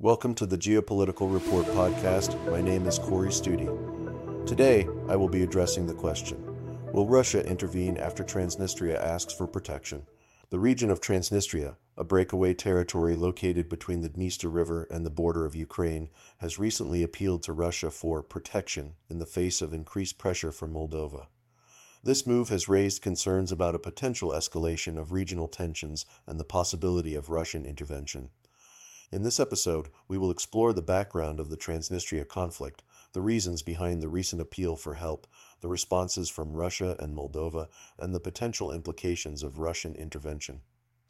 Welcome to the Geopolitical Report podcast. My name is Corey Studi. Today, I will be addressing the question Will Russia intervene after Transnistria asks for protection? The region of Transnistria, a breakaway territory located between the Dniester River and the border of Ukraine, has recently appealed to Russia for protection in the face of increased pressure from Moldova. This move has raised concerns about a potential escalation of regional tensions and the possibility of Russian intervention. In this episode, we will explore the background of the Transnistria conflict, the reasons behind the recent appeal for help, the responses from Russia and Moldova, and the potential implications of Russian intervention.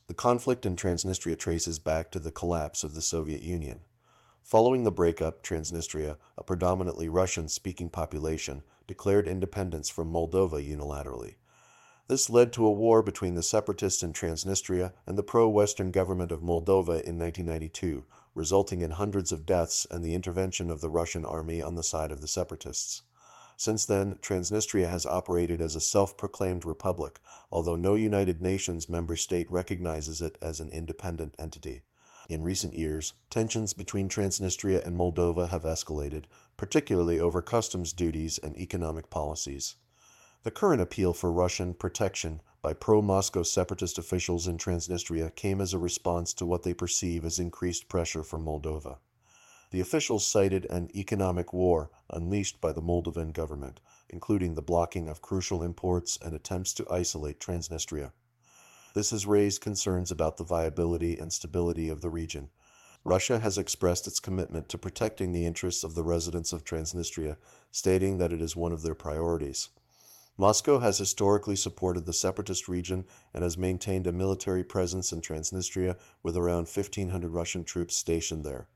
The conflict in Transnistria traces back to the collapse of the Soviet Union. Following the breakup, Transnistria, a predominantly Russian speaking population, declared independence from Moldova unilaterally. This led to a war between the separatists in Transnistria and the pro-Western government of Moldova in 1992, resulting in hundreds of deaths and the intervention of the Russian army on the side of the separatists. Since then, Transnistria has operated as a self-proclaimed republic, although no United Nations member state recognizes it as an independent entity. In recent years, tensions between Transnistria and Moldova have escalated, particularly over customs duties and economic policies. The current appeal for Russian protection by pro Moscow separatist officials in Transnistria came as a response to what they perceive as increased pressure from Moldova. The officials cited an economic war unleashed by the Moldovan government, including the blocking of crucial imports and attempts to isolate Transnistria. This has raised concerns about the viability and stability of the region. Russia has expressed its commitment to protecting the interests of the residents of Transnistria, stating that it is one of their priorities. Moscow has historically supported the separatist region and has maintained a military presence in Transnistria with around 1,500 Russian troops stationed there.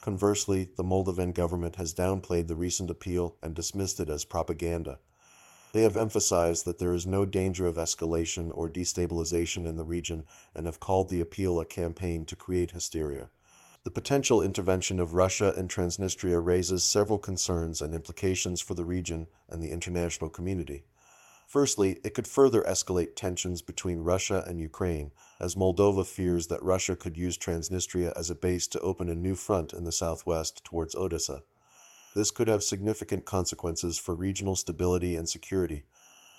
Conversely, the Moldovan government has downplayed the recent appeal and dismissed it as propaganda. They have emphasized that there is no danger of escalation or destabilization in the region and have called the appeal a campaign to create hysteria. The potential intervention of Russia in Transnistria raises several concerns and implications for the region and the international community. Firstly, it could further escalate tensions between Russia and Ukraine, as Moldova fears that Russia could use Transnistria as a base to open a new front in the southwest towards Odessa. This could have significant consequences for regional stability and security.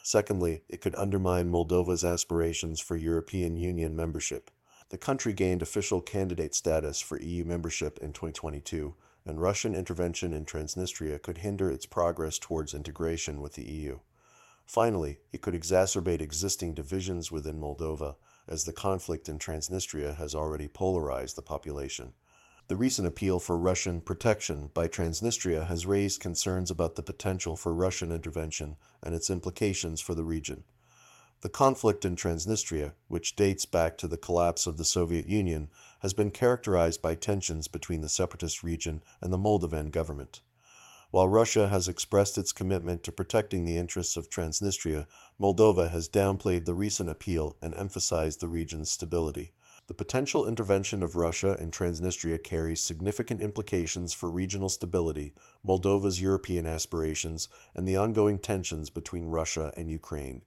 Secondly, it could undermine Moldova's aspirations for European Union membership. The country gained official candidate status for EU membership in 2022, and Russian intervention in Transnistria could hinder its progress towards integration with the EU. Finally, it could exacerbate existing divisions within Moldova, as the conflict in Transnistria has already polarized the population. The recent appeal for Russian protection by Transnistria has raised concerns about the potential for Russian intervention and its implications for the region. The conflict in Transnistria, which dates back to the collapse of the Soviet Union, has been characterized by tensions between the separatist region and the Moldovan government. While Russia has expressed its commitment to protecting the interests of Transnistria, Moldova has downplayed the recent appeal and emphasized the region's stability. The potential intervention of Russia in Transnistria carries significant implications for regional stability, Moldova's European aspirations, and the ongoing tensions between Russia and Ukraine.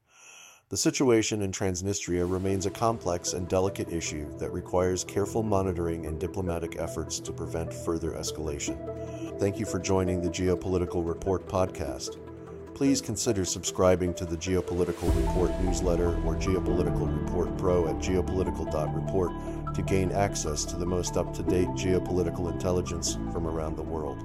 The situation in Transnistria remains a complex and delicate issue that requires careful monitoring and diplomatic efforts to prevent further escalation. Thank you for joining the Geopolitical Report podcast. Please consider subscribing to the Geopolitical Report newsletter or Geopolitical Report Pro at geopolitical.report to gain access to the most up to date geopolitical intelligence from around the world.